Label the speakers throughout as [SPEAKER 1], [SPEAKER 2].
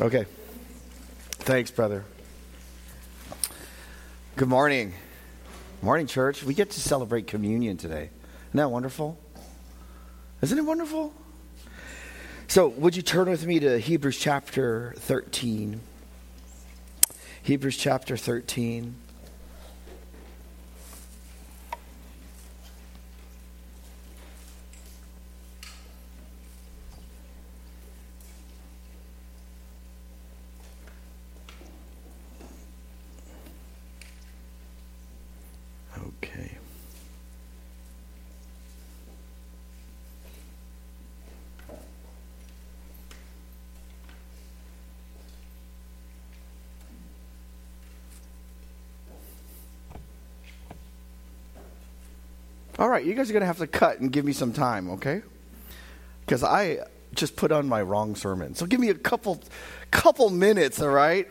[SPEAKER 1] Okay. Thanks, brother. Good morning. Morning, church. We get to celebrate communion today. Isn't that wonderful? Isn't it wonderful? So, would you turn with me to Hebrews chapter 13? Hebrews chapter 13. Okay. All right, you guys are going to have to cut and give me some time, okay? Because I just put on my wrong sermon. So give me a couple couple minutes, all right?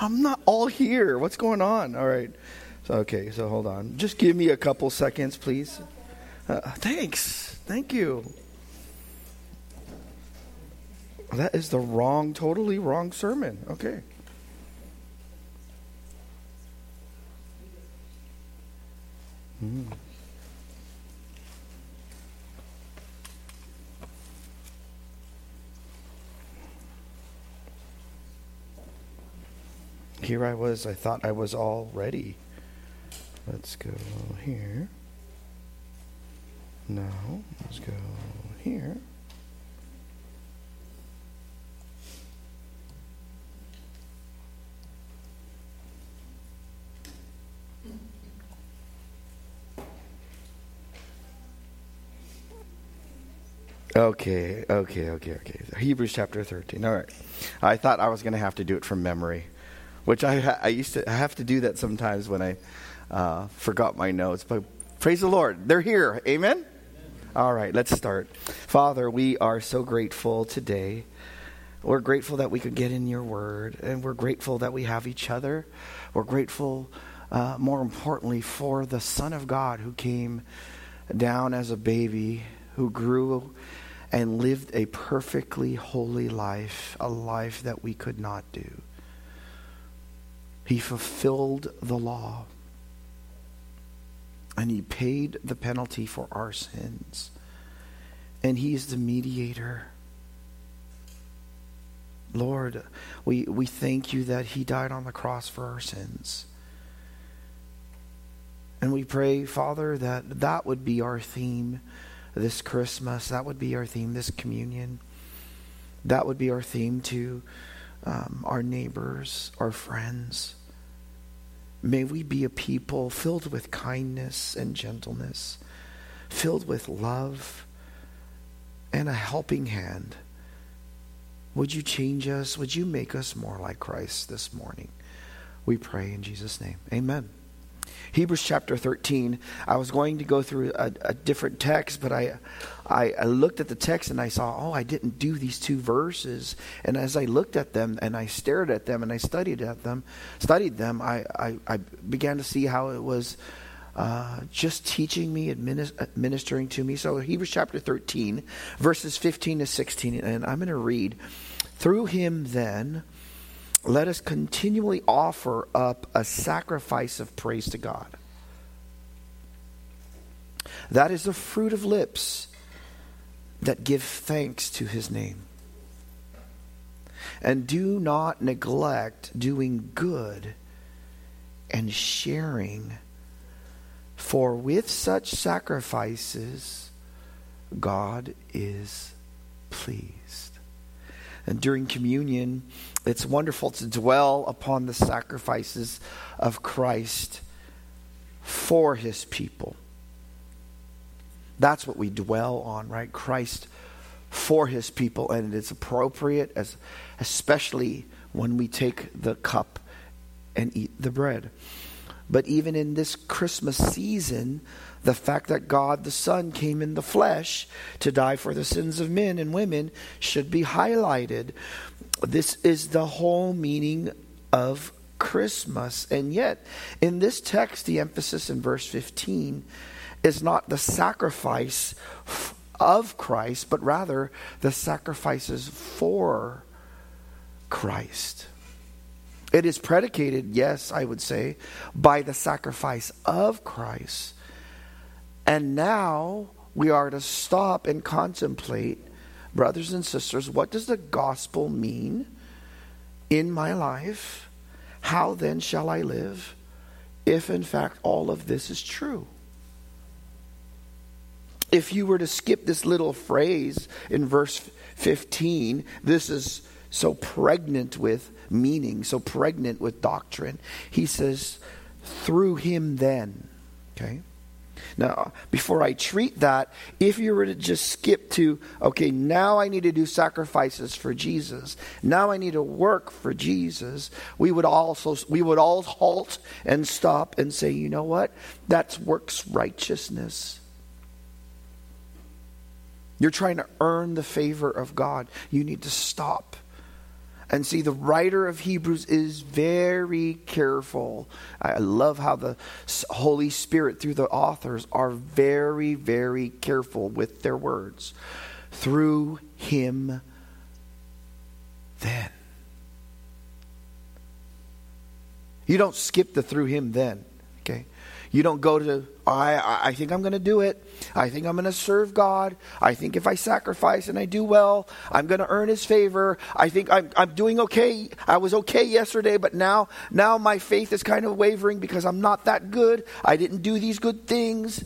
[SPEAKER 1] I'm not all here. What's going on? All right. So, okay, so hold on. Just give me a couple seconds, please. Uh, thanks. Thank you. That is the wrong, totally wrong sermon. Okay. Hmm. Here I was, I thought I was all ready. Let's go here. No, let's go here. Okay, okay, okay, okay. Hebrews chapter 13. All right. I thought I was going to have to do it from memory, which I, ha- I used to I have to do that sometimes when I uh, forgot my notes. But praise the Lord. They're here. Amen? All right, let's start. Father, we are so grateful today. We're grateful that we could get in your word, and we're grateful that we have each other. We're grateful, uh, more importantly, for the Son of God who came down as a baby, who grew and lived a perfectly holy life, a life that we could not do. He fulfilled the law and he paid the penalty for our sins. And he is the mediator. Lord, we, we thank you that he died on the cross for our sins. And we pray, Father, that that would be our theme this Christmas. That would be our theme this communion. That would be our theme to um, our neighbors, our friends. May we be a people filled with kindness and gentleness, filled with love and a helping hand. Would you change us? Would you make us more like Christ this morning? We pray in Jesus' name. Amen. Hebrews chapter 13. I was going to go through a, a different text, but I, I, I, looked at the text and I saw, oh, I didn't do these two verses. And as I looked at them and I stared at them and I studied at them, studied them, I, I, I began to see how it was uh, just teaching me, administering to me. So Hebrews chapter 13, verses 15 to 16, and I'm going to read. Through him then let us continually offer up a sacrifice of praise to God. That is the fruit of lips that give thanks to his name. And do not neglect doing good and sharing, for with such sacrifices, God is pleased. And during communion, it's wonderful to dwell upon the sacrifices of Christ for his people. That's what we dwell on, right? Christ for his people. And it's appropriate, as, especially when we take the cup and eat the bread. But even in this Christmas season, the fact that God the Son came in the flesh to die for the sins of men and women should be highlighted. This is the whole meaning of Christmas. And yet, in this text, the emphasis in verse 15 is not the sacrifice of Christ, but rather the sacrifices for Christ. It is predicated, yes, I would say, by the sacrifice of Christ. And now we are to stop and contemplate, brothers and sisters, what does the gospel mean in my life? How then shall I live if, in fact, all of this is true? If you were to skip this little phrase in verse 15, this is so pregnant with meaning, so pregnant with doctrine. He says, through him then. Okay? Now, before I treat that, if you were to just skip to, okay, now I need to do sacrifices for Jesus. Now I need to work for Jesus. We would also we would all halt and stop and say, you know what? That's works righteousness. You're trying to earn the favor of God. You need to stop and see, the writer of Hebrews is very careful. I love how the Holy Spirit, through the authors, are very, very careful with their words. Through him, then. You don't skip the through him, then. You don't go to, I, I think I'm going to do it. I think I'm going to serve God. I think if I sacrifice and I do well, I'm going to earn His favor. I think I'm, I'm doing okay. I was okay yesterday, but now, now my faith is kind of wavering because I'm not that good. I didn't do these good things.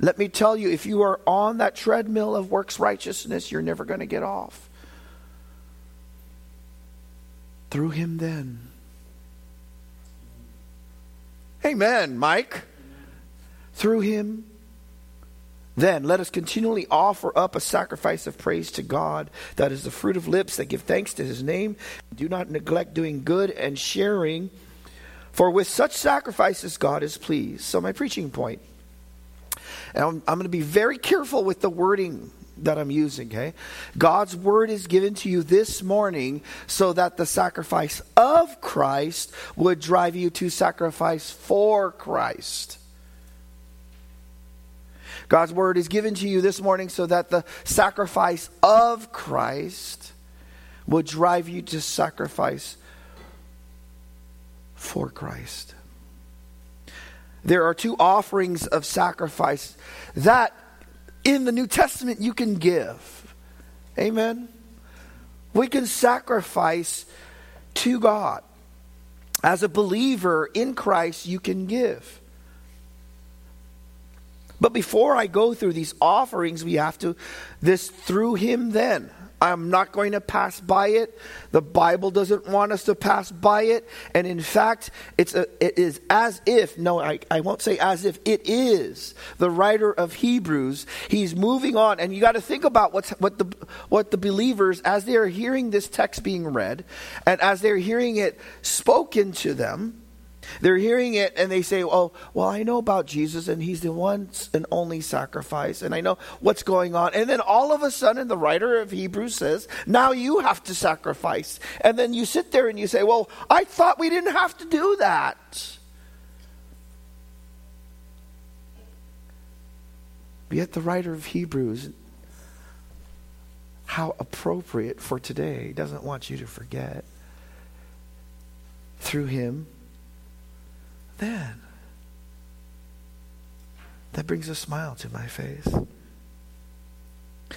[SPEAKER 1] Let me tell you, if you are on that treadmill of works righteousness, you're never going to get off. Through Him, then Amen, Mike. Through him. Then let us continually offer up a sacrifice of praise to God, that is the fruit of lips that give thanks to his name. Do not neglect doing good and sharing, for with such sacrifices God is pleased. So, my preaching point, and I'm, I'm going to be very careful with the wording that I'm using, okay? God's word is given to you this morning so that the sacrifice of Christ would drive you to sacrifice for Christ. God's word is given to you this morning so that the sacrifice of Christ would drive you to sacrifice for Christ. There are two offerings of sacrifice that in the New Testament you can give. Amen. We can sacrifice to God. As a believer in Christ, you can give. But before I go through these offerings, we have to, this through Him then. I'm not going to pass by it. The Bible doesn't want us to pass by it. And in fact, it's a, it is as if, no, I, I won't say as if, it is the writer of Hebrews. He's moving on. And you got to think about what's, what, the, what the believers, as they are hearing this text being read, and as they're hearing it spoken to them, they're hearing it and they say, Oh, well, I know about Jesus and he's the one and only sacrifice, and I know what's going on. And then all of a sudden, the writer of Hebrews says, Now you have to sacrifice. And then you sit there and you say, Well, I thought we didn't have to do that. Yet the writer of Hebrews, how appropriate for today, doesn't want you to forget. Through him, then that brings a smile to my face.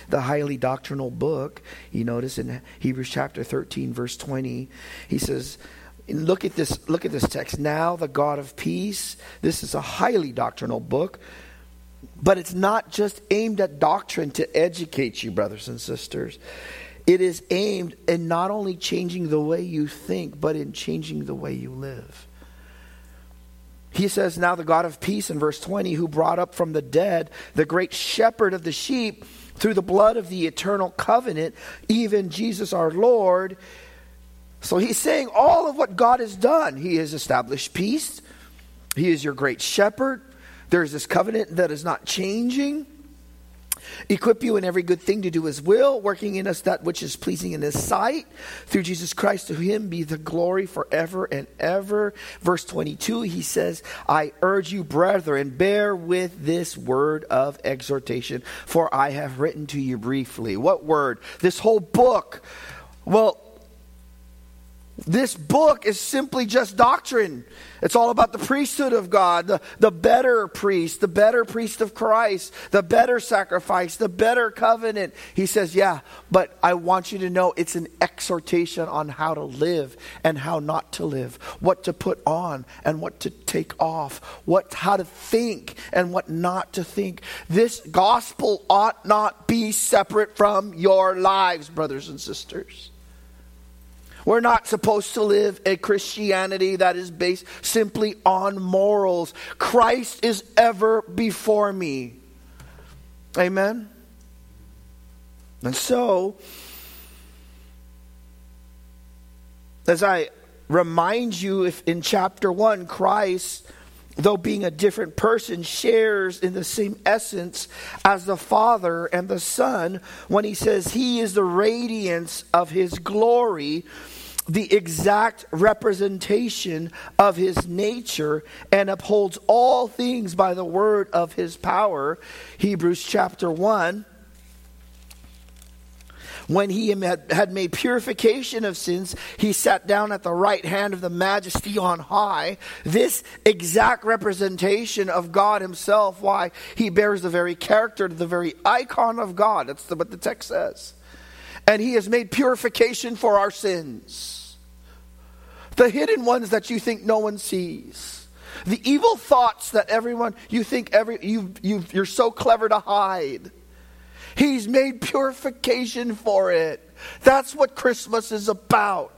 [SPEAKER 1] The highly doctrinal book, you notice in Hebrews chapter 13 verse 20, he says, look at this look at this text. Now the God of peace, this is a highly doctrinal book, but it's not just aimed at doctrine to educate you brothers and sisters. It is aimed in not only changing the way you think, but in changing the way you live. He says, Now the God of peace in verse 20, who brought up from the dead the great shepherd of the sheep through the blood of the eternal covenant, even Jesus our Lord. So he's saying all of what God has done. He has established peace, He is your great shepherd. There's this covenant that is not changing equip you in every good thing to do his will, working in us that which is pleasing in his sight. Through Jesus Christ, to him be the glory forever and ever. Verse 22, he says, I urge you, brethren, bear with this word of exhortation, for I have written to you briefly. What word? This whole book. Well, This book is simply just doctrine. It's all about the priesthood of God, the, the better priest, the better priest of Christ, the better sacrifice, the better covenant. He says, Yeah, but I want you to know it's an exhortation on how to live and how not to live, what to put on and what to take off, what how to think and what not to think. This gospel ought not be separate from your lives, brothers and sisters. We're not supposed to live a Christianity that is based simply on morals. Christ is ever before me. Amen? And so, as I remind you, if in chapter 1, Christ, though being a different person, shares in the same essence as the Father and the Son when he says he is the radiance of his glory the exact representation of his nature and upholds all things by the word of his power. Hebrews chapter 1. When he had made purification of sins, he sat down at the right hand of the majesty on high. This exact representation of God himself, why he bears the very character, the very icon of God. That's what the text says. And he has made purification for our sins the hidden ones that you think no one sees, the evil thoughts that everyone you think every you you you're so clever to hide. He's made purification for it. That's what Christmas is about.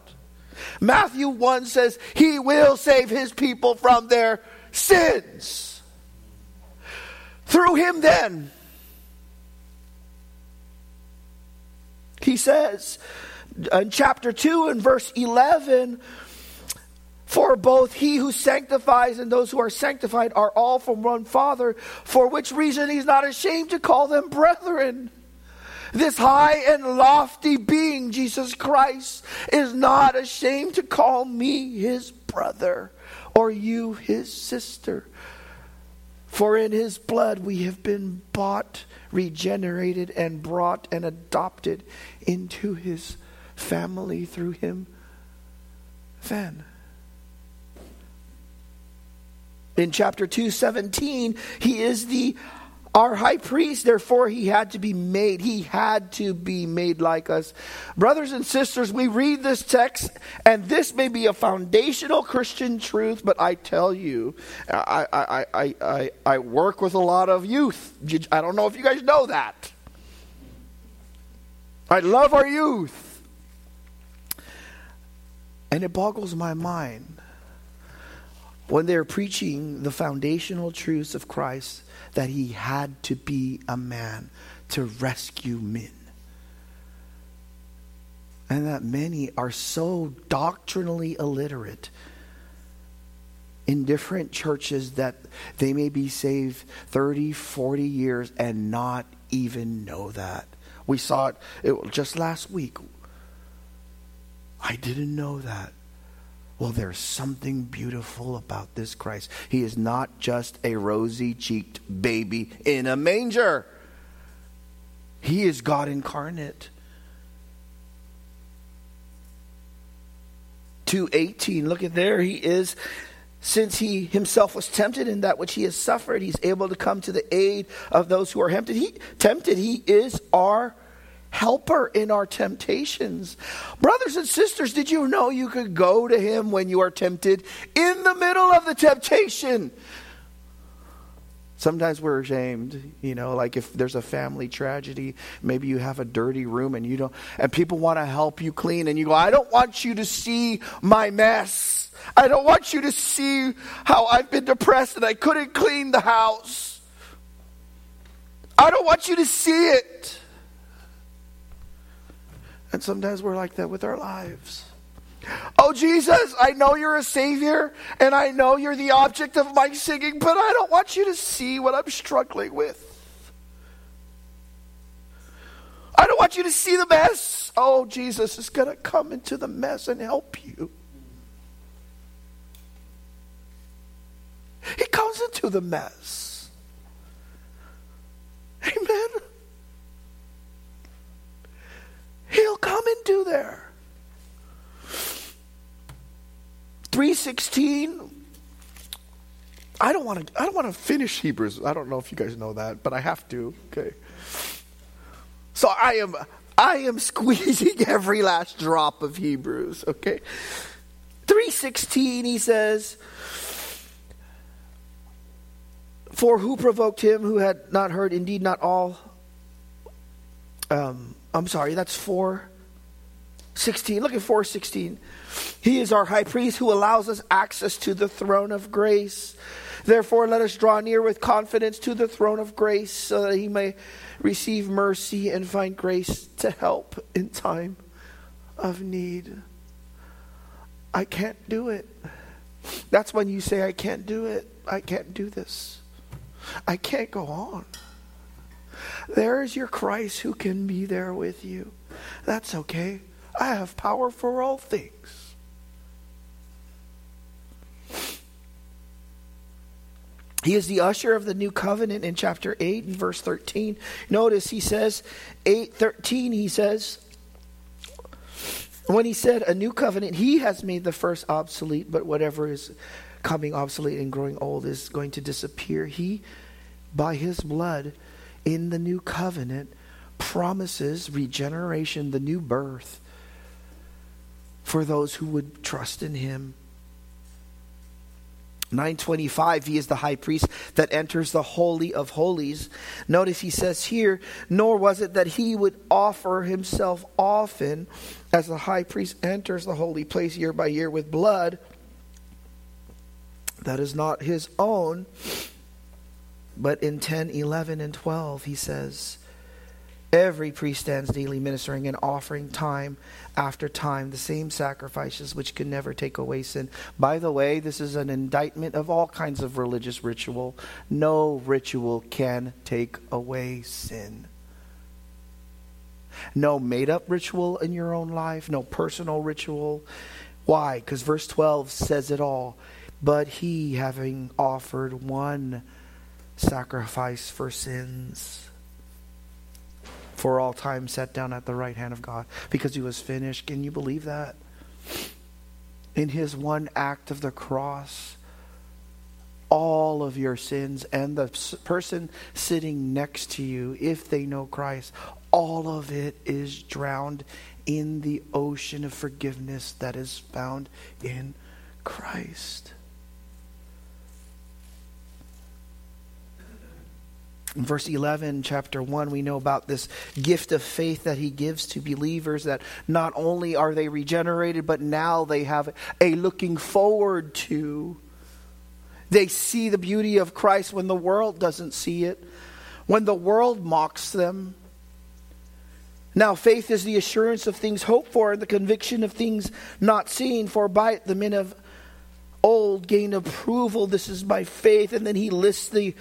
[SPEAKER 1] Matthew 1 says, He will save His people from their sins. Through Him, then, He says in chapter 2 and verse 11, for both he who sanctifies and those who are sanctified are all from one Father, for which reason he's not ashamed to call them brethren. This high and lofty being, Jesus Christ, is not ashamed to call me his brother or you his sister. For in his blood we have been bought, regenerated, and brought and adopted into his family through him. Then in chapter 217 he is the our high priest therefore he had to be made he had to be made like us. Brothers and sisters we read this text and this may be a foundational christian truth but i tell you i i i i, I work with a lot of youth. I don't know if you guys know that. I love our youth. And it boggles my mind when they're preaching the foundational truths of Christ that he had to be a man to rescue men. And that many are so doctrinally illiterate in different churches that they may be saved 30, 40 years and not even know that. We saw it, it just last week. I didn't know that. Well, there's something beautiful about this Christ. He is not just a rosy cheeked baby in a manger, He is God incarnate. 218, look at there. He is, since he himself was tempted in that which he has suffered, he's able to come to the aid of those who are tempted. He, tempted, he is our helper in our temptations. Brothers and sisters, did you know you could go to him when you are tempted in the middle of the temptation? Sometimes we're ashamed, you know, like if there's a family tragedy, maybe you have a dirty room and you don't, and people want to help you clean, and you go, I don't want you to see my mess. I don't want you to see how I've been depressed and I couldn't clean the house. I don't want you to see it. And sometimes we're like that with our lives. Oh, Jesus, I know you're a Savior, and I know you're the object of my singing, but I don't want you to see what I'm struggling with. I don't want you to see the mess. Oh, Jesus is going to come into the mess and help you. He comes into the mess. Amen. Come and do there. 316 I don't want to I don't want to finish Hebrews. I don't know if you guys know that, but I have to. Okay. So I am I am squeezing every last drop of Hebrews, okay? 316 he says For who provoked him who had not heard indeed not all um, I'm sorry, that's 416. Look at 416. He is our high priest who allows us access to the throne of grace. Therefore, let us draw near with confidence to the throne of grace so that he may receive mercy and find grace to help in time of need. I can't do it. That's when you say, I can't do it. I can't do this. I can't go on. There is your Christ who can be there with you. That's okay. I have power for all things. He is the usher of the new covenant in chapter 8 and verse 13. Notice he says, 8:13 he says, when he said a new covenant, he has made the first obsolete, but whatever is coming obsolete and growing old is going to disappear. He, by his blood, in the new covenant, promises regeneration, the new birth for those who would trust in him. 925 he is the high priest that enters the holy of holies notice he says here nor was it that he would offer himself often as the high priest enters the holy place year by year with blood that is not his own but in 10 11 and 12 he says Every priest stands daily ministering and offering time after time the same sacrifices which can never take away sin. By the way, this is an indictment of all kinds of religious ritual. No ritual can take away sin. No made up ritual in your own life, no personal ritual. Why? Because verse 12 says it all. But he, having offered one sacrifice for sins, for all time sat down at the right hand of God because he was finished. Can you believe that? In his one act of the cross, all of your sins and the person sitting next to you, if they know Christ, all of it is drowned in the ocean of forgiveness that is found in Christ. In verse 11, chapter 1, we know about this gift of faith that he gives to believers that not only are they regenerated, but now they have a looking forward to. They see the beauty of Christ when the world doesn't see it, when the world mocks them. Now, faith is the assurance of things hoped for and the conviction of things not seen, for by it the men of old gained approval. This is by faith. And then he lists the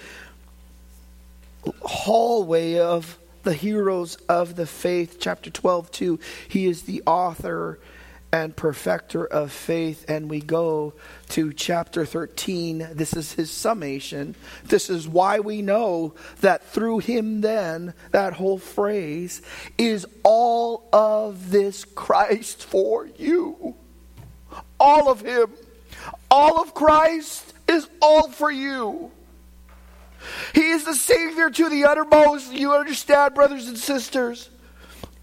[SPEAKER 1] hallway of the heroes of the faith, chapter 12, 2. He is the author and perfecter of faith. And we go to chapter 13. This is his summation. This is why we know that through him, then, that whole phrase is all of this Christ for you. All of him. All of Christ is all for you. He is the Savior to the uttermost. You understand, brothers and sisters?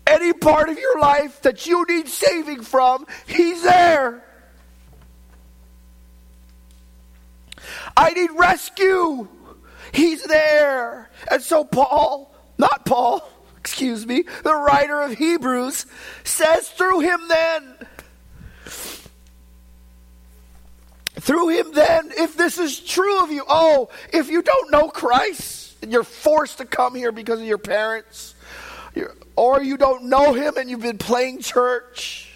[SPEAKER 1] Any part of your life that you need saving from, He's there. I need rescue. He's there. And so, Paul, not Paul, excuse me, the writer of Hebrews says through him then, Through him, then, if this is true of you, oh, if you don't know Christ and you're forced to come here because of your parents, or you don't know him and you've been playing church,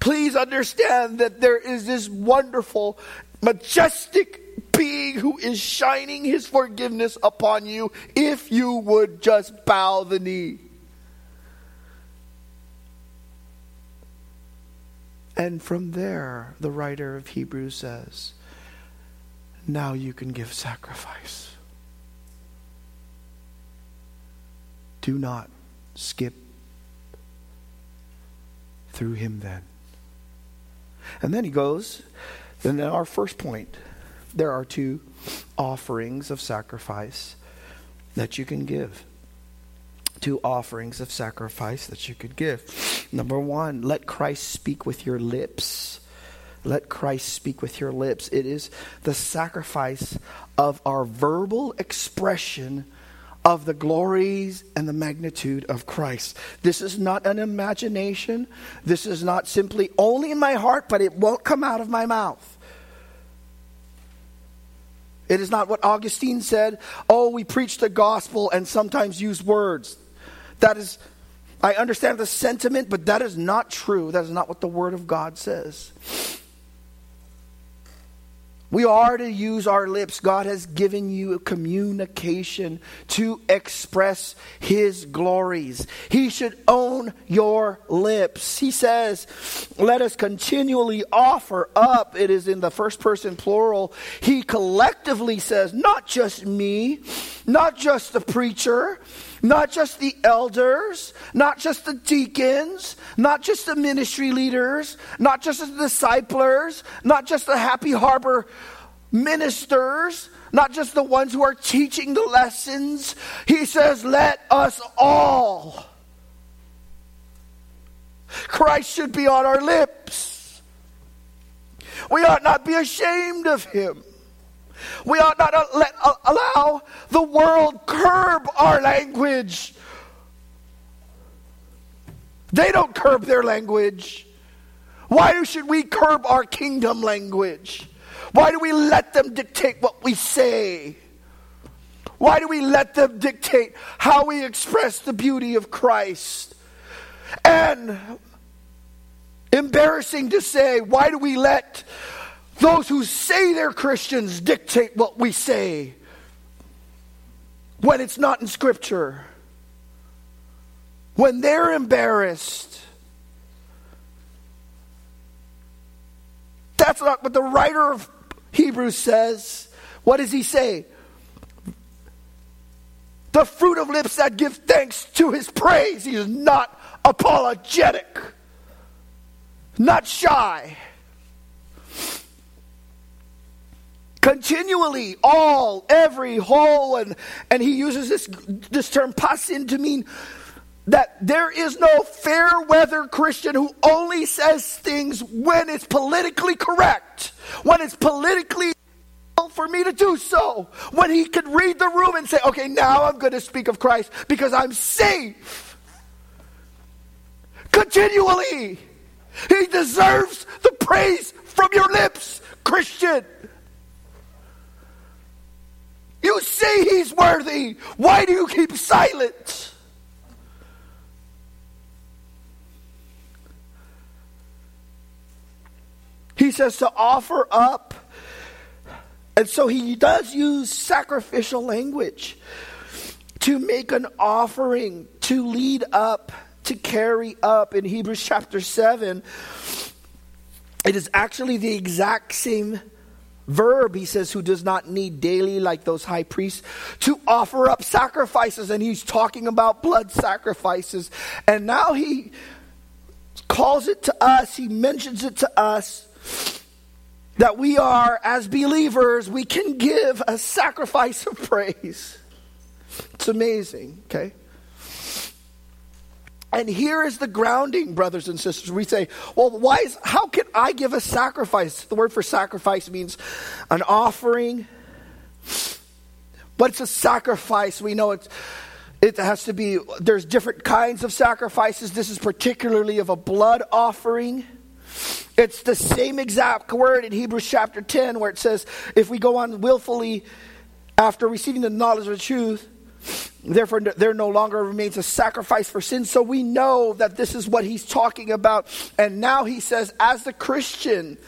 [SPEAKER 1] please understand that there is this wonderful, majestic being who is shining his forgiveness upon you if you would just bow the knee. And from there, the writer of Hebrews says, now you can give sacrifice. Do not skip through him then. And then he goes And then our first point there are two offerings of sacrifice that you can give. Two offerings of sacrifice that you could give. Number one, let Christ speak with your lips. Let Christ speak with your lips. It is the sacrifice of our verbal expression of the glories and the magnitude of Christ. This is not an imagination. This is not simply only in my heart, but it won't come out of my mouth. It is not what Augustine said, oh, we preach the gospel and sometimes use words. That is, I understand the sentiment, but that is not true. That is not what the Word of God says. We are to use our lips. God has given you a communication to express His glories. He should own your lips. He says, Let us continually offer up. It is in the first person plural. He collectively says, Not just me, not just the preacher not just the elders, not just the deacons, not just the ministry leaders, not just the disciplers, not just the Happy Harbor ministers, not just the ones who are teaching the lessons. He says, let us all. Christ should be on our lips. We ought not be ashamed of him. We ought not let, allow the world curb our language. They don't curb their language. Why should we curb our kingdom language? Why do we let them dictate what we say? Why do we let them dictate how we express the beauty of Christ? And embarrassing to say, why do we let those who say they're Christians dictate what we say when it's not in Scripture. When they're embarrassed. That's not what the writer of Hebrews says. What does he say? The fruit of lips that give thanks to his praise. He is not apologetic, not shy. Continually, all, every, whole, and, and he uses this, this term pasin to mean that there is no fair weather Christian who only says things when it's politically correct, when it's politically for me to do so, when he could read the room and say, okay, now I'm going to speak of Christ because I'm safe. Continually, he deserves the praise from your lips, Christian. You say he's worthy. Why do you keep silent? He says to offer up. And so he does use sacrificial language to make an offering, to lead up, to carry up. In Hebrews chapter 7, it is actually the exact same verb, he says, who does not need daily, like those high priests, to offer up sacrifices. And he's talking about blood sacrifices. And now he calls it to us, he mentions it to us that we are, as believers, we can give a sacrifice of praise. It's amazing, okay? And here is the grounding, brothers and sisters. We say, well, why is, how can I give a sacrifice? The word for sacrifice means an offering, but it's a sacrifice. We know it's, it has to be, there's different kinds of sacrifices. This is particularly of a blood offering. It's the same exact word in Hebrews chapter 10 where it says, if we go on willfully after receiving the knowledge of the truth, Therefore, there no longer remains a sacrifice for sin. So we know that this is what he's talking about. And now he says, as the Christian,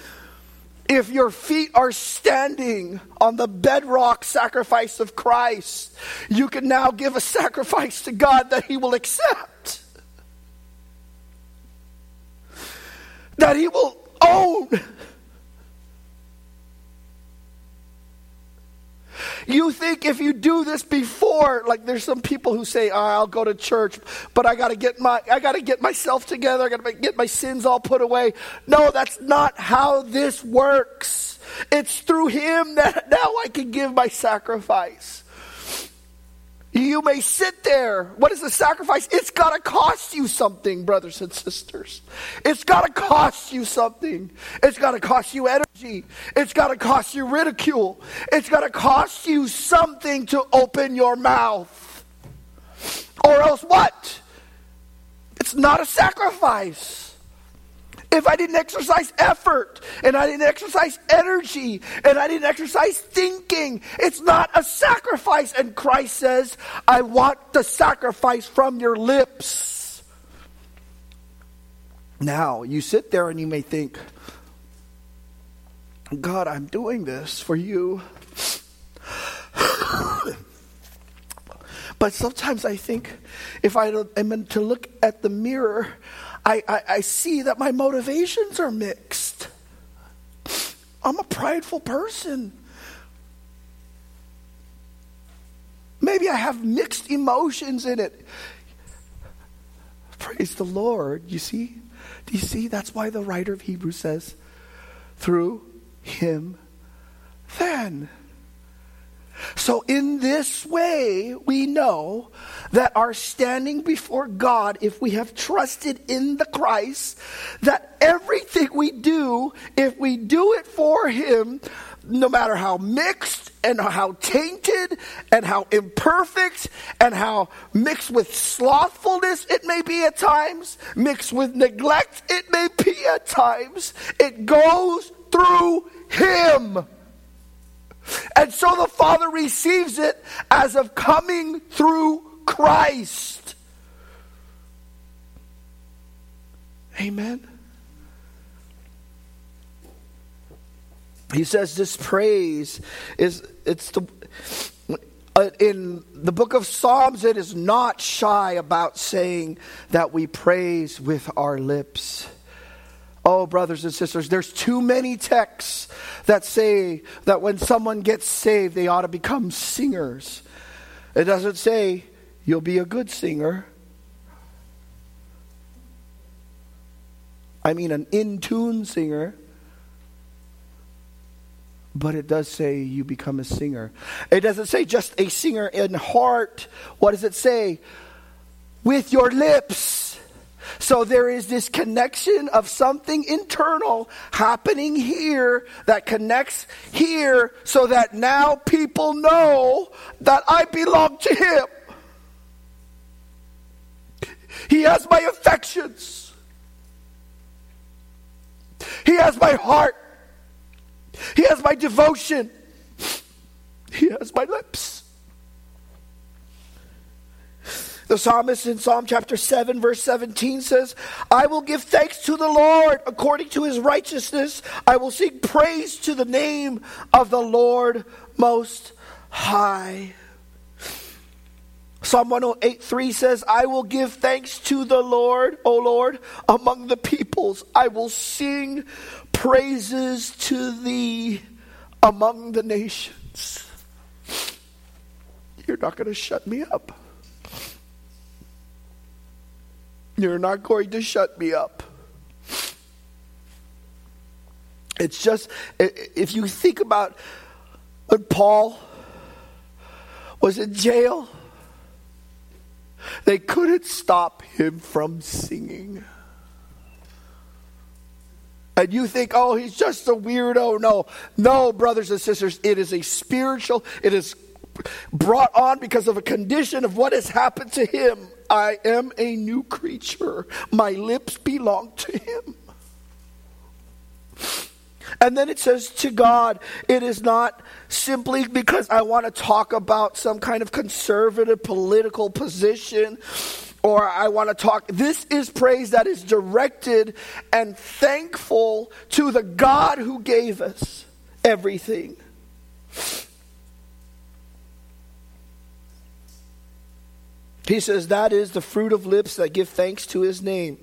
[SPEAKER 1] if your feet are standing on the bedrock sacrifice of Christ, you can now give a sacrifice to God that he will accept. That he will own. You think if you do this before, like there's some people who say, oh, "I'll go to church, but I got to get my I got to get myself together. I got to get my sins all put away." No, that's not how this works. It's through him that now I can give my sacrifice. You may sit there. What is the sacrifice? It's got to cost you something, brothers and sisters. It's got to cost you something. It's got to cost you energy. It's got to cost you ridicule. It's got to cost you something to open your mouth. Or else what? It's not a sacrifice if I didn't exercise effort and I didn't exercise energy and I didn't exercise thinking. It's not a sacrifice. And Christ says, I want the sacrifice from your lips. Now, you sit there and you may think, God, I'm doing this for you. but sometimes I think if I am to look at the mirror, I, I, I see that my motivations are mixed. I'm a prideful person. Maybe I have mixed emotions in it. Praise the Lord. You see? Do you see? That's why the writer of Hebrews says, through him, then. So, in this way, we know that our standing before God, if we have trusted in the Christ, that everything we do, if we do it for Him, no matter how mixed and how tainted and how imperfect and how mixed with slothfulness it may be at times, mixed with neglect it may be at times, it goes through Him. And so the Father receives it as of coming through Christ. Amen. He says this praise is it's the uh, in the book of Psalms it is not shy about saying that we praise with our lips. Oh, brothers and sisters, there's too many texts that say that when someone gets saved, they ought to become singers. It doesn't say you'll be a good singer. I mean, an in tune singer. But it does say you become a singer. It doesn't say just a singer in heart. What does it say? With your lips. So there is this connection of something internal happening here that connects here so that now people know that I belong to Him. He has my affections. He has my heart. He has my devotion. He has my lips. The psalmist in Psalm chapter 7, verse 17 says, I will give thanks to the Lord according to his righteousness. I will sing praise to the name of the Lord Most High. Psalm 108 3 says, I will give thanks to the Lord, O Lord, among the peoples. I will sing praises to thee among the nations. You're not going to shut me up. You're not going to shut me up. It's just, if you think about when Paul was in jail, they couldn't stop him from singing. And you think, oh, he's just a weirdo. No, no, brothers and sisters, it is a spiritual, it is brought on because of a condition of what has happened to him. I am a new creature. My lips belong to him. And then it says to God, it is not simply because I want to talk about some kind of conservative political position or I want to talk. This is praise that is directed and thankful to the God who gave us everything. He says, That is the fruit of lips that give thanks to his name.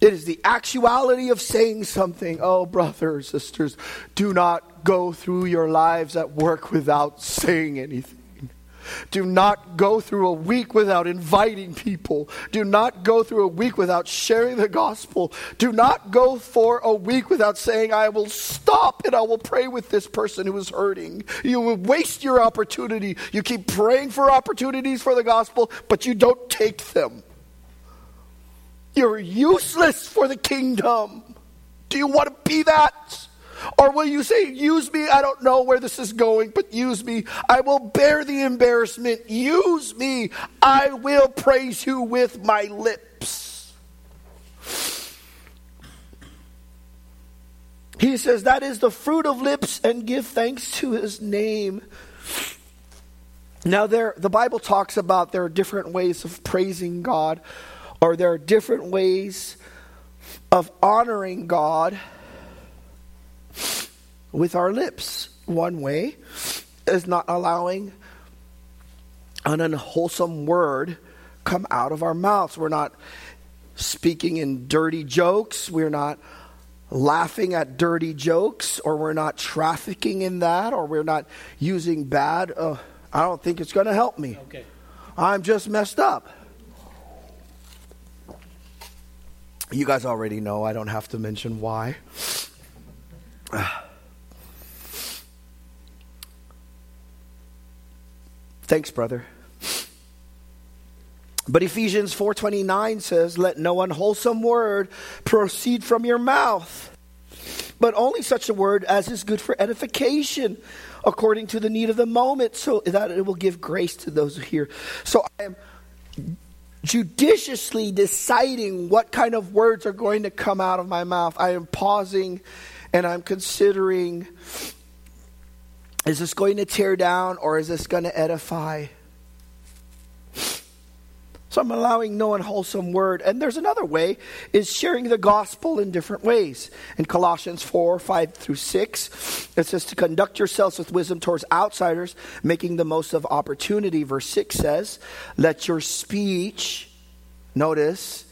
[SPEAKER 1] It is the actuality of saying something. Oh, brothers, sisters, do not go through your lives at work without saying anything. Do not go through a week without inviting people. Do not go through a week without sharing the gospel. Do not go for a week without saying, I will stop and I will pray with this person who is hurting. You will waste your opportunity. You keep praying for opportunities for the gospel, but you don't take them. You're useless for the kingdom. Do you want to be that? Or will you say, Use me? I don't know where this is going, but use me. I will bear the embarrassment. Use me. I will praise you with my lips. He says, That is the fruit of lips, and give thanks to his name. Now, there, the Bible talks about there are different ways of praising God or there are different ways of honoring God with our lips. One way is not allowing an unwholesome word come out of our mouths. We're not speaking in dirty jokes. We're not laughing at dirty jokes, or we're not trafficking in that, or we're not using bad. Uh, I don't think it's going to help me. Okay. I'm just messed up. You guys already know, I don't have to mention why. Thanks, brother. But Ephesians 4:29 says, "Let no unwholesome word proceed from your mouth, but only such a word as is good for edification, according to the need of the moment, so that it will give grace to those who hear." So I am judiciously deciding what kind of words are going to come out of my mouth. I am pausing and I'm considering is this going to tear down or is this going to edify? So I'm allowing no unwholesome word. And there's another way is sharing the gospel in different ways. In Colossians 4, 5 through 6, it says to conduct yourselves with wisdom towards outsiders, making the most of opportunity. Verse 6 says, let your speech, notice,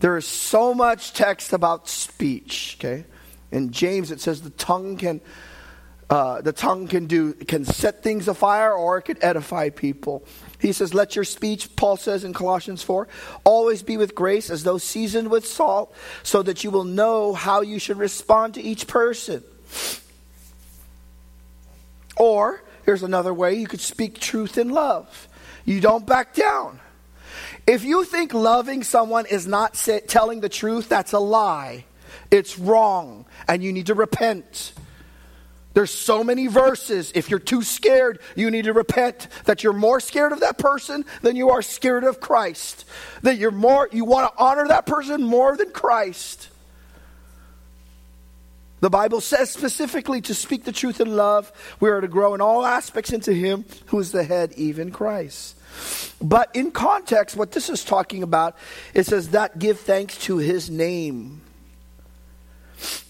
[SPEAKER 1] there is so much text about speech, okay? In James it says the tongue can uh, the tongue can do can set things afire or it could edify people. He says, "Let your speech," Paul says in Colossians four, "always be with grace, as though seasoned with salt, so that you will know how you should respond to each person." Or here's another way: you could speak truth in love. You don't back down. If you think loving someone is not say, telling the truth, that's a lie. It's wrong, and you need to repent. There's so many verses. If you're too scared, you need to repent that you're more scared of that person than you are scared of Christ. That you're more you want to honor that person more than Christ. The Bible says specifically to speak the truth in love, we are to grow in all aspects into him who is the head, even Christ. But in context, what this is talking about, it says that give thanks to his name.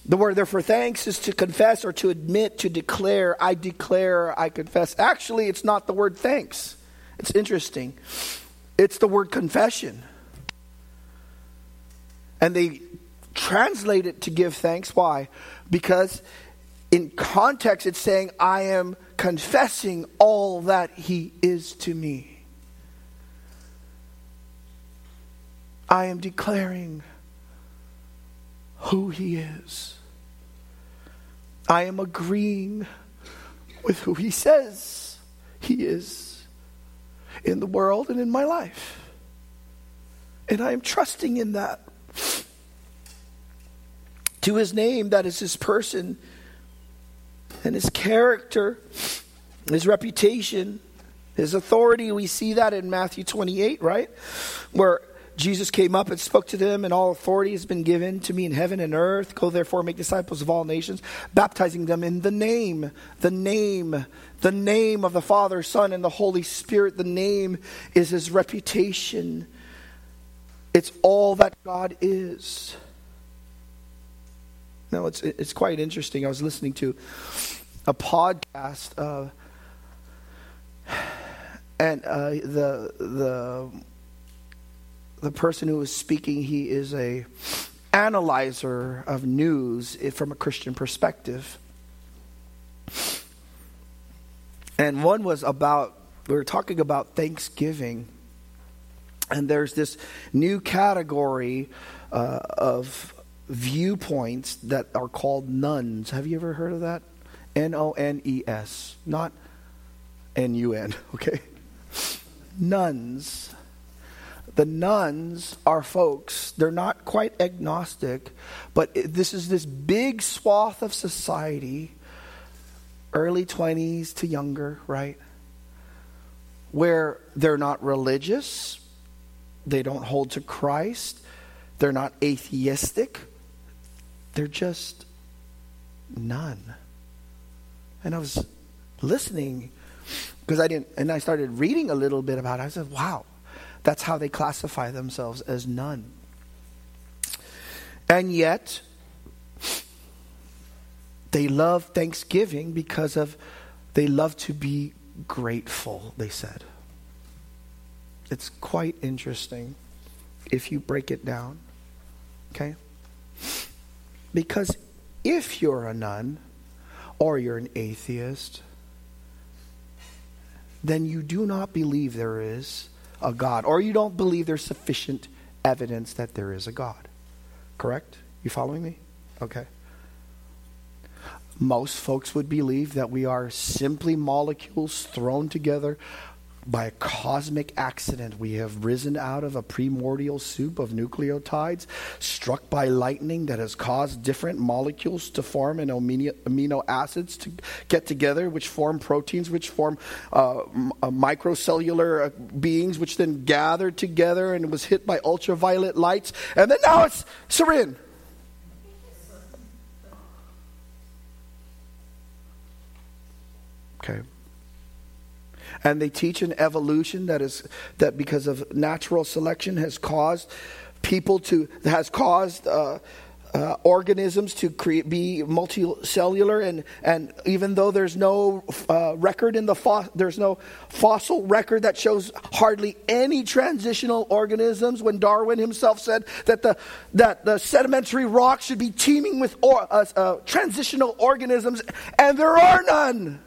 [SPEAKER 1] The word there for thanks is to confess or to admit, to declare. I declare, I confess. Actually, it's not the word thanks. It's interesting. It's the word confession. And they translate it to give thanks. Why? Because in context, it's saying, I am confessing all that He is to me. I am declaring who He is. I am agreeing with who He says He is in the world and in my life. And I am trusting in that. To His name, that is His person and His character, His reputation. His authority, we see that in Matthew 28, right? Where Jesus came up and spoke to them, and all authority has been given to me in heaven and earth. Go therefore, make disciples of all nations, baptizing them in the name, the name, the name of the Father, Son, and the Holy Spirit. The name is his reputation, it's all that God is. Now, it's, it's quite interesting. I was listening to a podcast, uh, and uh, the, the the person who is speaking, he is a analyzer of news from a Christian perspective. And one was about, we were talking about Thanksgiving. And there's this new category uh, of viewpoints that are called nones. Have you ever heard of that? N O N E S, not N U N, okay? Nones. The nones are folks, they're not quite agnostic, but this is this big swath of society, early 20s to younger, right? Where they're not religious, they don't hold to Christ, they're not atheistic, they're just none. And I was listening because I didn't, and I started reading a little bit about it. I said, wow, that's how they classify themselves as none. And yet, they love Thanksgiving because of they love to be grateful, they said. It's quite interesting if you break it down. Okay? Because if you're a nun or you're an atheist, then you do not believe there is a God, or you don't believe there's sufficient evidence that there is a God. Correct? You following me? Okay. Most folks would believe that we are simply molecules thrown together by a cosmic accident, we have risen out of a primordial soup of nucleotides struck by lightning that has caused different molecules to form and amino acids to get together, which form proteins, which form uh, uh, microcellular uh, beings, which then gathered together and was hit by ultraviolet lights. And then now it's sarin. Okay and they teach an evolution that is that because of natural selection has caused people to has caused uh, uh, organisms to create, be multicellular, and, and even though there's no uh, record in the fo- there's no fossil record that shows hardly any transitional organisms. When Darwin himself said that the that the sedimentary rock should be teeming with or, uh, uh, transitional organisms, and there are none.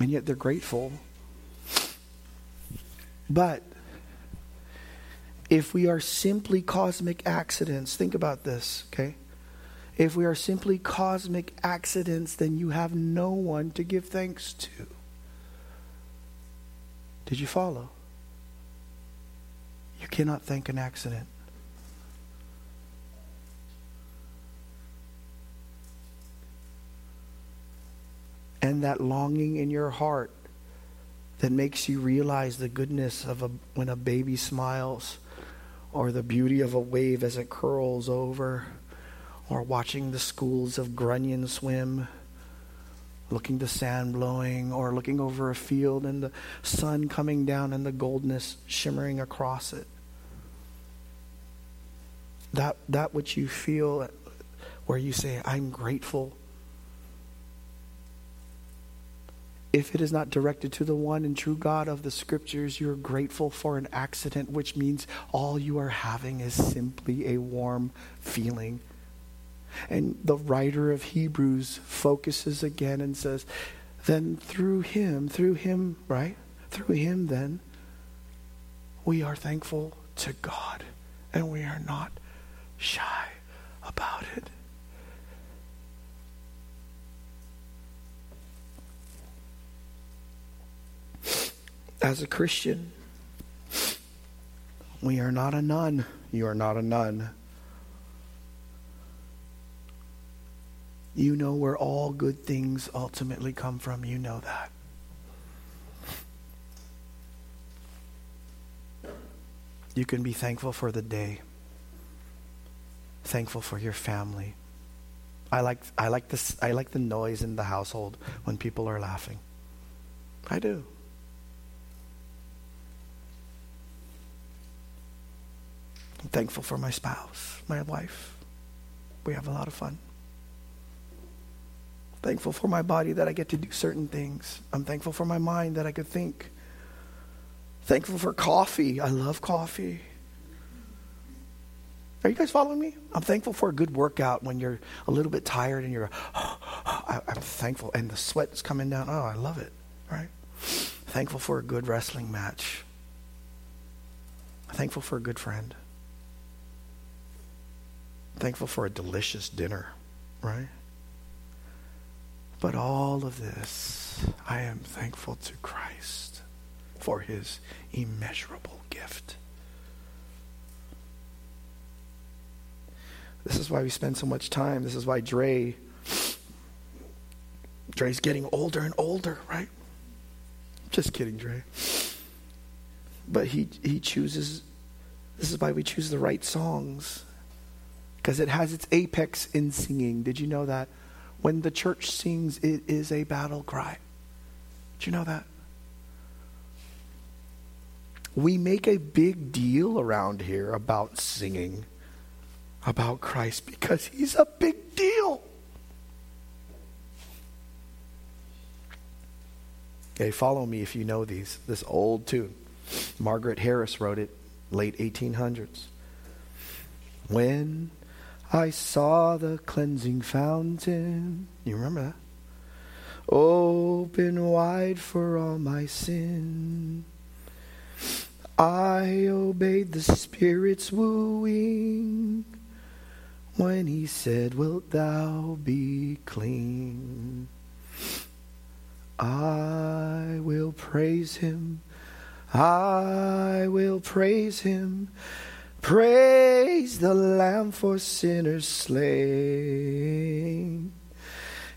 [SPEAKER 1] And yet they're grateful. But if we are simply cosmic accidents, think about this, okay? If we are simply cosmic accidents, then you have no one to give thanks to. Did you follow? You cannot thank an accident. And that longing in your heart that makes you realize the goodness of a, when a baby smiles or the beauty of a wave as it curls over or watching the schools of grunion swim looking the sand blowing or looking over a field and the sun coming down and the goldness shimmering across it. That that which you feel where you say i'm grateful if it is not directed to the one and true God of the scriptures, you're grateful for an accident, which means all you are having is simply a warm feeling. And the writer of Hebrews focuses again and says, then through him, through him, right? Through him, then, we are thankful to God and we are not shy about it. As a Christian, we are not a nun. You are not a nun. You know where all good things ultimately come from. You know that. You can be thankful for the day, thankful for your family. I like, I, like this, I like the noise in the household when people are laughing. I do. I'm thankful for my spouse, my wife. We have a lot of fun. Thankful for my body that I get to do certain things. I'm thankful for my mind that I could think. Thankful for coffee. I love coffee. Are you guys following me? I'm thankful for a good workout when you're a little bit tired and you're, oh, I, am thankful. And the sweat is coming down. Oh, I love it. Right? Thankful for a good wrestling match. Thankful for a good friend. Thankful for a delicious dinner. Right? But all of this, I am thankful to Christ for his immeasurable gift. This is why we spend so much time. This is why Dre Dre's getting older and older, right? Just kidding, Dre. But he he chooses this is why we choose the right songs. Because it has its apex in singing. Did you know that? When the church sings, it is a battle cry. Did you know that? We make a big deal around here about singing about Christ because he's a big deal. Okay, follow me if you know these. This old tune. Margaret Harris wrote it late 1800s. When I saw the cleansing fountain, you remember that? Open wide for all my sin. I obeyed the Spirit's wooing when he said, Wilt thou be clean? I will praise him. I will praise him. Praise the Lamb for sinners slain.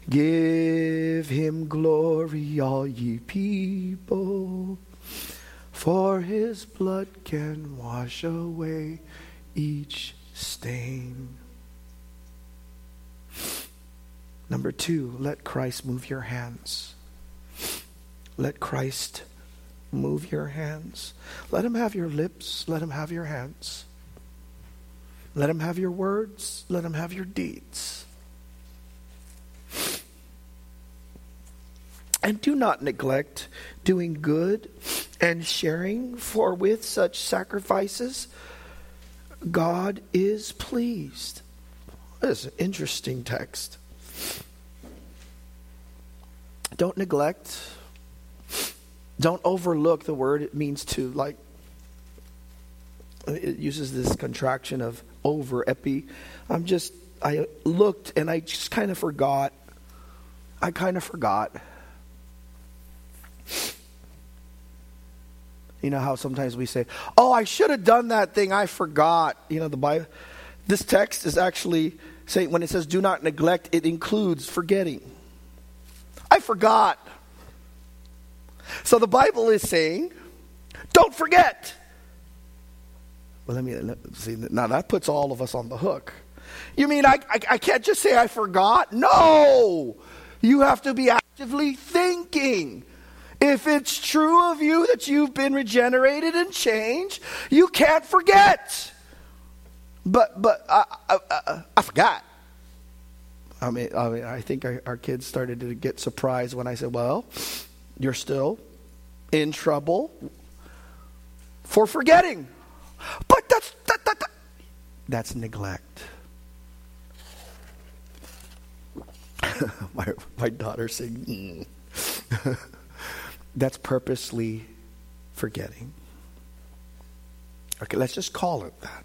[SPEAKER 1] Give him glory, all ye people, for his blood can wash away each stain. Number two, let Christ move your hands. Let Christ move your hands. Let him have your lips. Let him have your hands. Let him have your words. Let him have your deeds. And do not neglect doing good and sharing, for with such sacrifices, God is pleased. This is an interesting text. Don't neglect. Don't overlook the word. It means to, like, it uses this contraction of over, epi. I'm just, I looked and I just kind of forgot. I kind of forgot. You know how sometimes we say, "Oh, I should have done that thing. I forgot." You know, the Bible. This text is actually saying when it says "do not neglect," it includes forgetting. I forgot. So the Bible is saying, "Don't forget." Well, let me see. Now that puts all of us on the hook. You mean I, I, I can't just say I forgot? No, you have to be actively thinking. If it's true of you that you've been regenerated and changed, you can't forget. But but I, I, I, I forgot. I mean, I mean, I think our kids started to get surprised when I said, "Well, you're still in trouble for forgetting." But that's that, that, that. that's neglect. my my daughter saying. Mm. That's purposely forgetting. Okay, let's just call it that.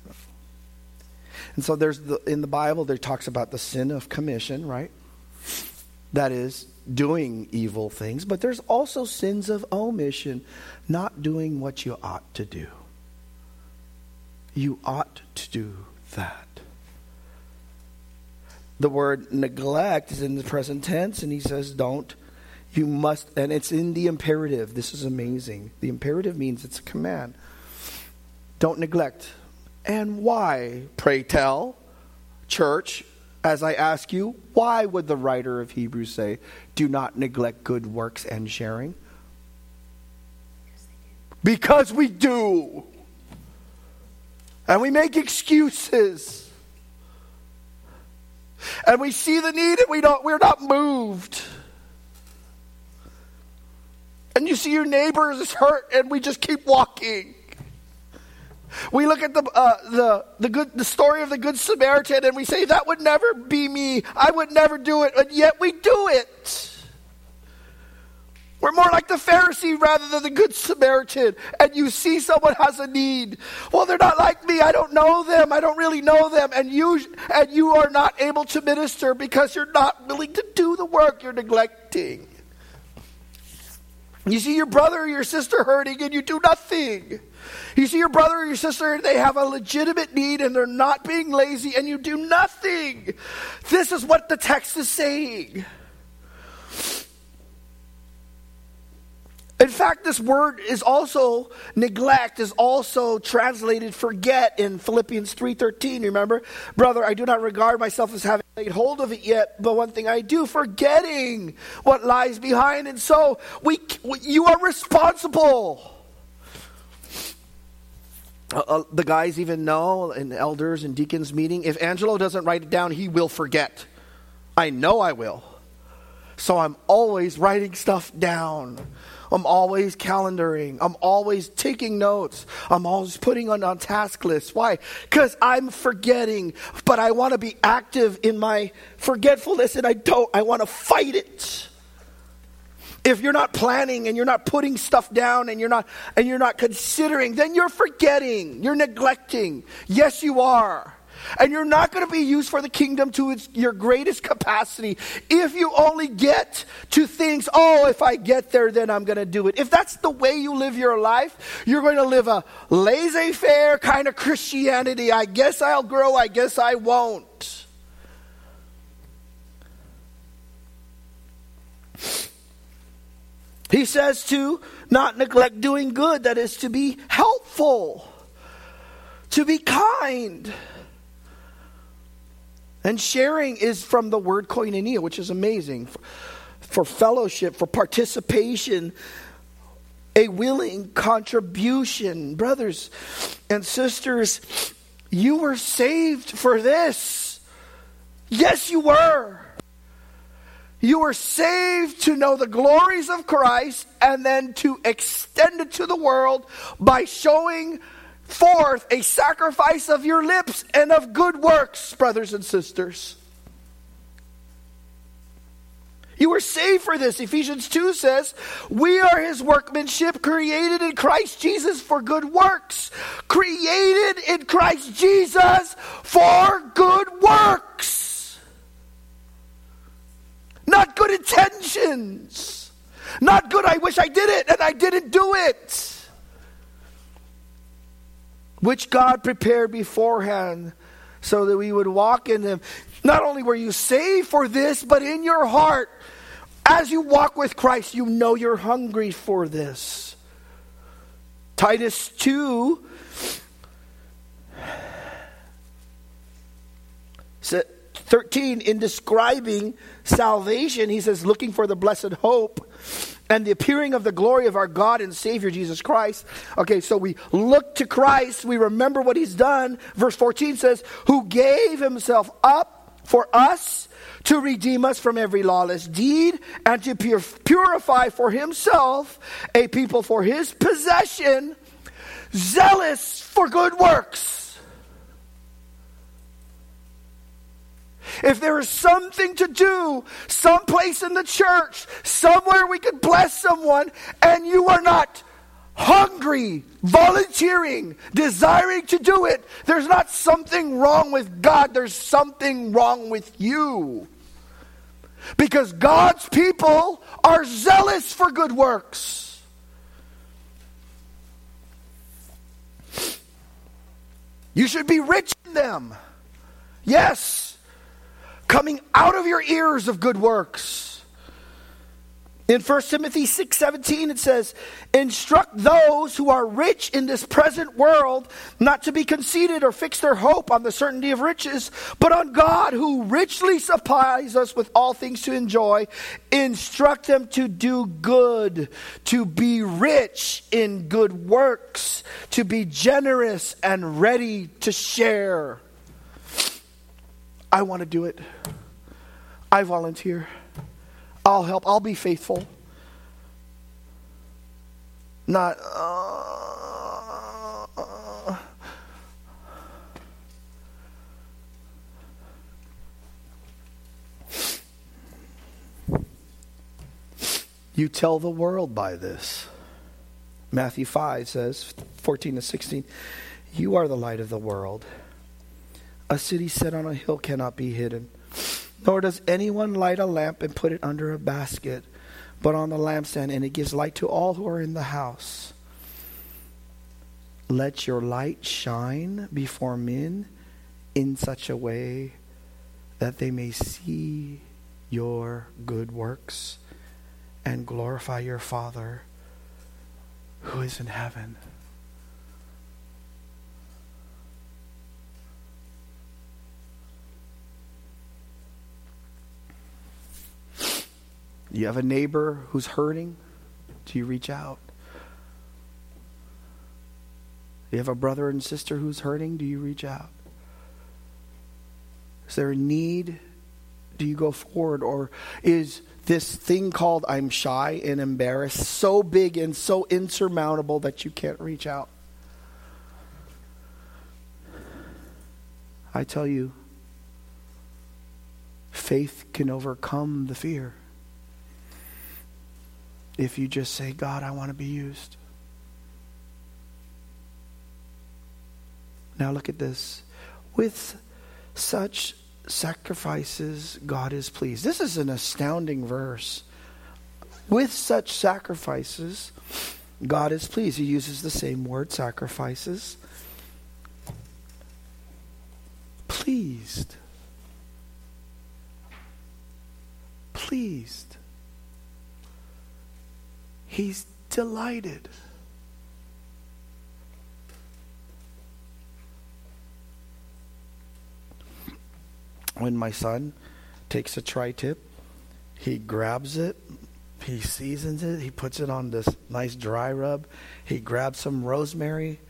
[SPEAKER 1] And so there's the, in the Bible there talks about the sin of commission, right? That is doing evil things, but there's also sins of omission, not doing what you ought to do. You ought to do that. The word neglect is in the present tense, and he says, don't you must, and it's in the imperative. This is amazing. The imperative means it's a command. Don't neglect. And why, pray tell, church, as I ask you, why would the writer of Hebrews say, do not neglect good works and sharing? Because we do. And we make excuses. And we see the need and we don't we're not moved. And you see your neighbor is hurt, and we just keep walking. We look at the, uh, the, the, good, the story of the Good Samaritan and we say, that would never be me. I would never do it. And yet we do it. We're more like the Pharisee rather than the Good Samaritan. And you see someone has a need. Well, they're not like me. I don't know them. I don't really know them. And you, and you are not able to minister because you're not willing to do the work you're neglecting. You see your brother or your sister hurting and you do nothing. You see your brother or your sister, and they have a legitimate need and they're not being lazy and you do nothing. This is what the text is saying. In fact, this word is also neglect is also translated forget in Philippians 3:13, remember? Brother, I do not regard myself as having laid hold of it yet, but one thing I do, forgetting what lies behind. And so we you are responsible. Uh, uh, the guys even know in elders and deacons meeting, if Angelo doesn't write it down, he will forget. I know I will. So I'm always writing stuff down. I'm always calendaring. I'm always taking notes. I'm always putting on, on task lists. Why? Because I'm forgetting, but I want to be active in my forgetfulness and I don't. I want to fight it. If you're not planning and you're not putting stuff down and you're not and you're not considering, then you're forgetting. You're neglecting. Yes, you are. And you're not going to be used for the kingdom to its, your greatest capacity if you only get to things, oh, if I get there, then I'm going to do it. If that's the way you live your life, you're going to live a laissez faire kind of Christianity. I guess I'll grow, I guess I won't. He says to not neglect doing good, that is to be helpful, to be kind. And sharing is from the word koinonia, which is amazing. For, for fellowship, for participation, a willing contribution. Brothers and sisters, you were saved for this. Yes, you were. You were saved to know the glories of Christ and then to extend it to the world by showing forth a sacrifice of your lips and of good works, brothers and sisters. You were saved for this. Ephesians 2 says, We are his workmanship, created in Christ Jesus for good works. Created in Christ Jesus for good works. Not good intentions. Not good, I wish I did it and I didn't do it which God prepared beforehand so that we would walk in them. Not only were you saved for this, but in your heart, as you walk with Christ, you know you're hungry for this. Titus 2 13, in describing salvation, he says, looking for the blessed hope and the appearing of the glory of our God and Savior Jesus Christ. Okay, so we look to Christ, we remember what he's done. Verse 14 says, Who gave himself up for us to redeem us from every lawless deed and to purify for himself a people for his possession, zealous for good works. If there is something to do, someplace in the church, somewhere we could bless someone, and you are not hungry, volunteering, desiring to do it, there's not something wrong with God, there's something wrong with you. Because God's people are zealous for good works. You should be rich in them. Yes coming out of your ears of good works. In 1 Timothy 6:17 it says, "Instruct those who are rich in this present world not to be conceited or fix their hope on the certainty of riches, but on God who richly supplies us with all things to enjoy. Instruct them to do good, to be rich in good works, to be generous and ready to share." I want to do it. I volunteer. I'll help. I'll be faithful. Not, uh, You tell the world by this. Matthew 5 says, 14 to 16, You are the light of the world. A city set on a hill cannot be hidden. Nor does anyone light a lamp and put it under a basket, but on the lampstand, and it gives light to all who are in the house. Let your light shine before men in such a way that they may see your good works and glorify your Father who is in heaven. You have a neighbor who's hurting? Do you reach out? You have a brother and sister who's hurting? Do you reach out? Is there a need? Do you go forward? Or is this thing called I'm shy and embarrassed so big and so insurmountable that you can't reach out. I tell you, faith can overcome the fear. If you just say, God, I want to be used. Now look at this. With such sacrifices, God is pleased. This is an astounding verse. With such sacrifices, God is pleased. He uses the same word, sacrifices. Pleased. Pleased. He's delighted. when my son takes a tri tip, he grabs it, he seasons it, he puts it on this nice dry rub, he grabs some rosemary,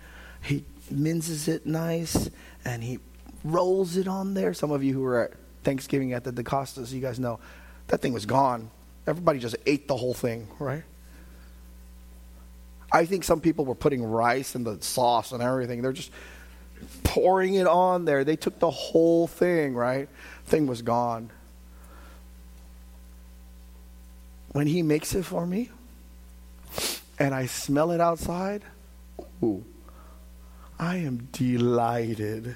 [SPEAKER 1] he minces it nice, and he rolls it on there. Some of you who were at Thanksgiving at the DeCostas, you guys know that thing was gone. Everybody just ate the whole thing, right? I think some people were putting rice in the sauce and everything. They're just pouring it on there. They took the whole thing, right? Thing was gone. When he makes it for me and I smell it outside, ooh, I am delighted.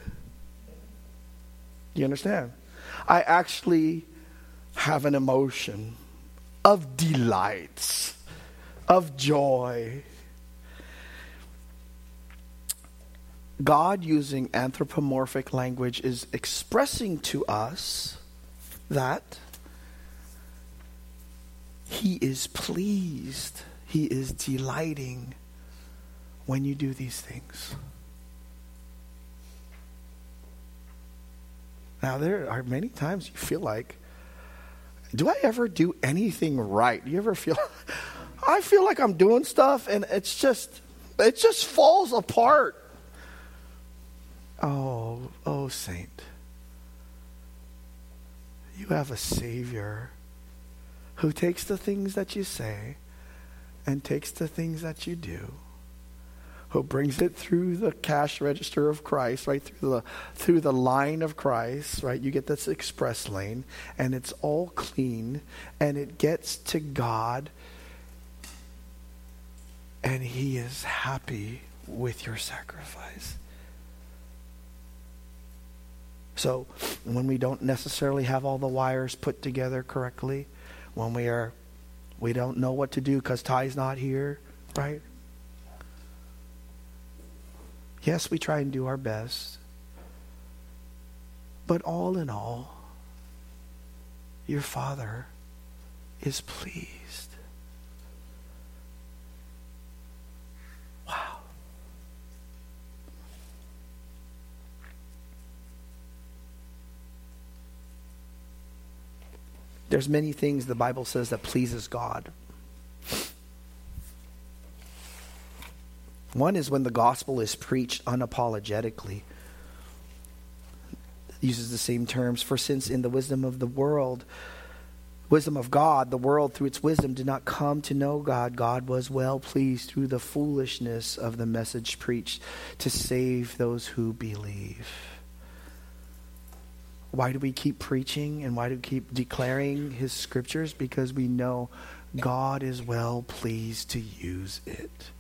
[SPEAKER 1] You understand? I actually have an emotion of delights, of joy. God, using anthropomorphic language, is expressing to us that He is pleased, He is delighting when you do these things. Now, there are many times you feel like, do I ever do anything right? Do you ever feel, I feel like I'm doing stuff and it's just, it just falls apart. Oh, oh, saint. You have a Savior who takes the things that you say and takes the things that you do, who brings it through the cash register of Christ, right through the through the line of Christ, right? You get this express lane, and it's all clean, and it gets to God, and He is happy with your sacrifice. So when we don't necessarily have all the wires put together correctly, when we are we don't know what to do because Ty's not here, right? Yes, we try and do our best. But all in all, your Father is pleased. There's many things the Bible says that pleases God. One is when the gospel is preached unapologetically. It uses the same terms. For since in the wisdom of the world, wisdom of God, the world through its wisdom did not come to know God. God was well pleased through the foolishness of the message preached to save those who believe. Why do we keep preaching and why do we keep declaring his scriptures? Because we know God is well pleased to use it.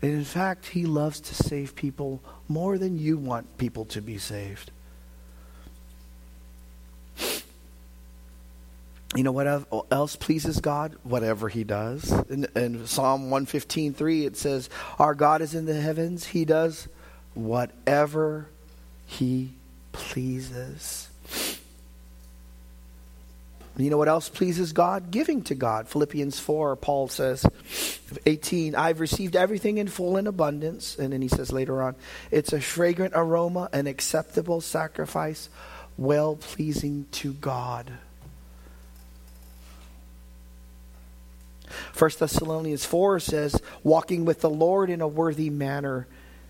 [SPEAKER 1] And in fact, he loves to save people more than you want people to be saved. You know what else pleases God? Whatever He does. In, in Psalm 115.3 it says, Our God is in the heavens. He does whatever He pleases. You know what else pleases God? Giving to God. Philippians 4, Paul says, 18, I've received everything in full and abundance. And then he says later on, it's a fragrant aroma, an acceptable sacrifice, well pleasing to God. 1 Thessalonians 4 says, walking with the Lord in a worthy manner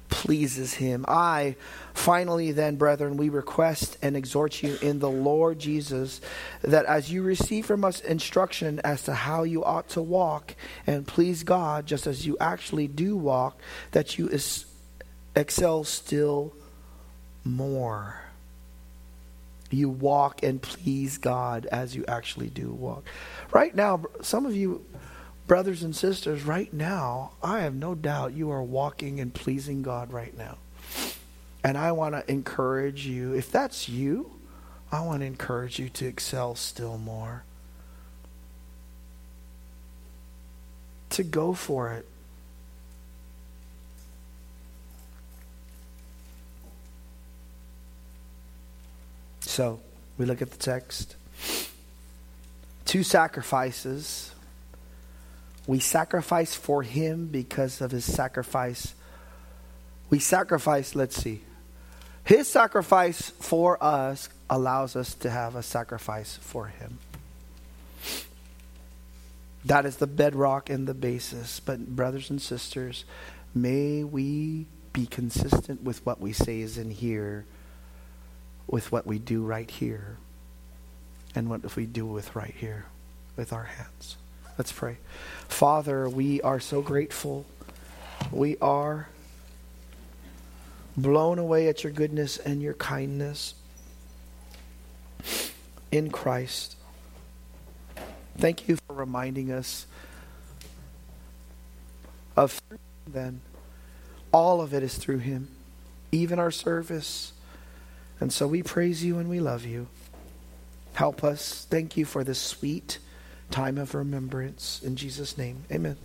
[SPEAKER 1] pleases him. I, finally, then, brethren, we request and exhort you in the Lord Jesus that as you receive from us instruction as to how you ought to walk and please God, just as you actually do walk, that you excel still more. You walk and please God as you actually do walk. Right now, some of you brothers and sisters, right now, I have no doubt you are walking and pleasing God right now. And I want to encourage you, if that's you, I want to encourage you to excel still more. To go for it. So, we look at the text. Two sacrifices we sacrifice for him because of his sacrifice. We sacrifice, let's see. His sacrifice for us allows us to have a sacrifice for him. That is the bedrock and the basis. But, brothers and sisters, may we be consistent with what we say is in here, with what we do right here, and what if we do with right here, with our hands. Let's pray. Father, we are so grateful. We are blown away at your goodness and your kindness in Christ. Thank you for reminding us of then. All of it is through him, even our service. And so we praise you and we love you. Help us. Thank you for this sweet time of remembrance. In Jesus' name, amen.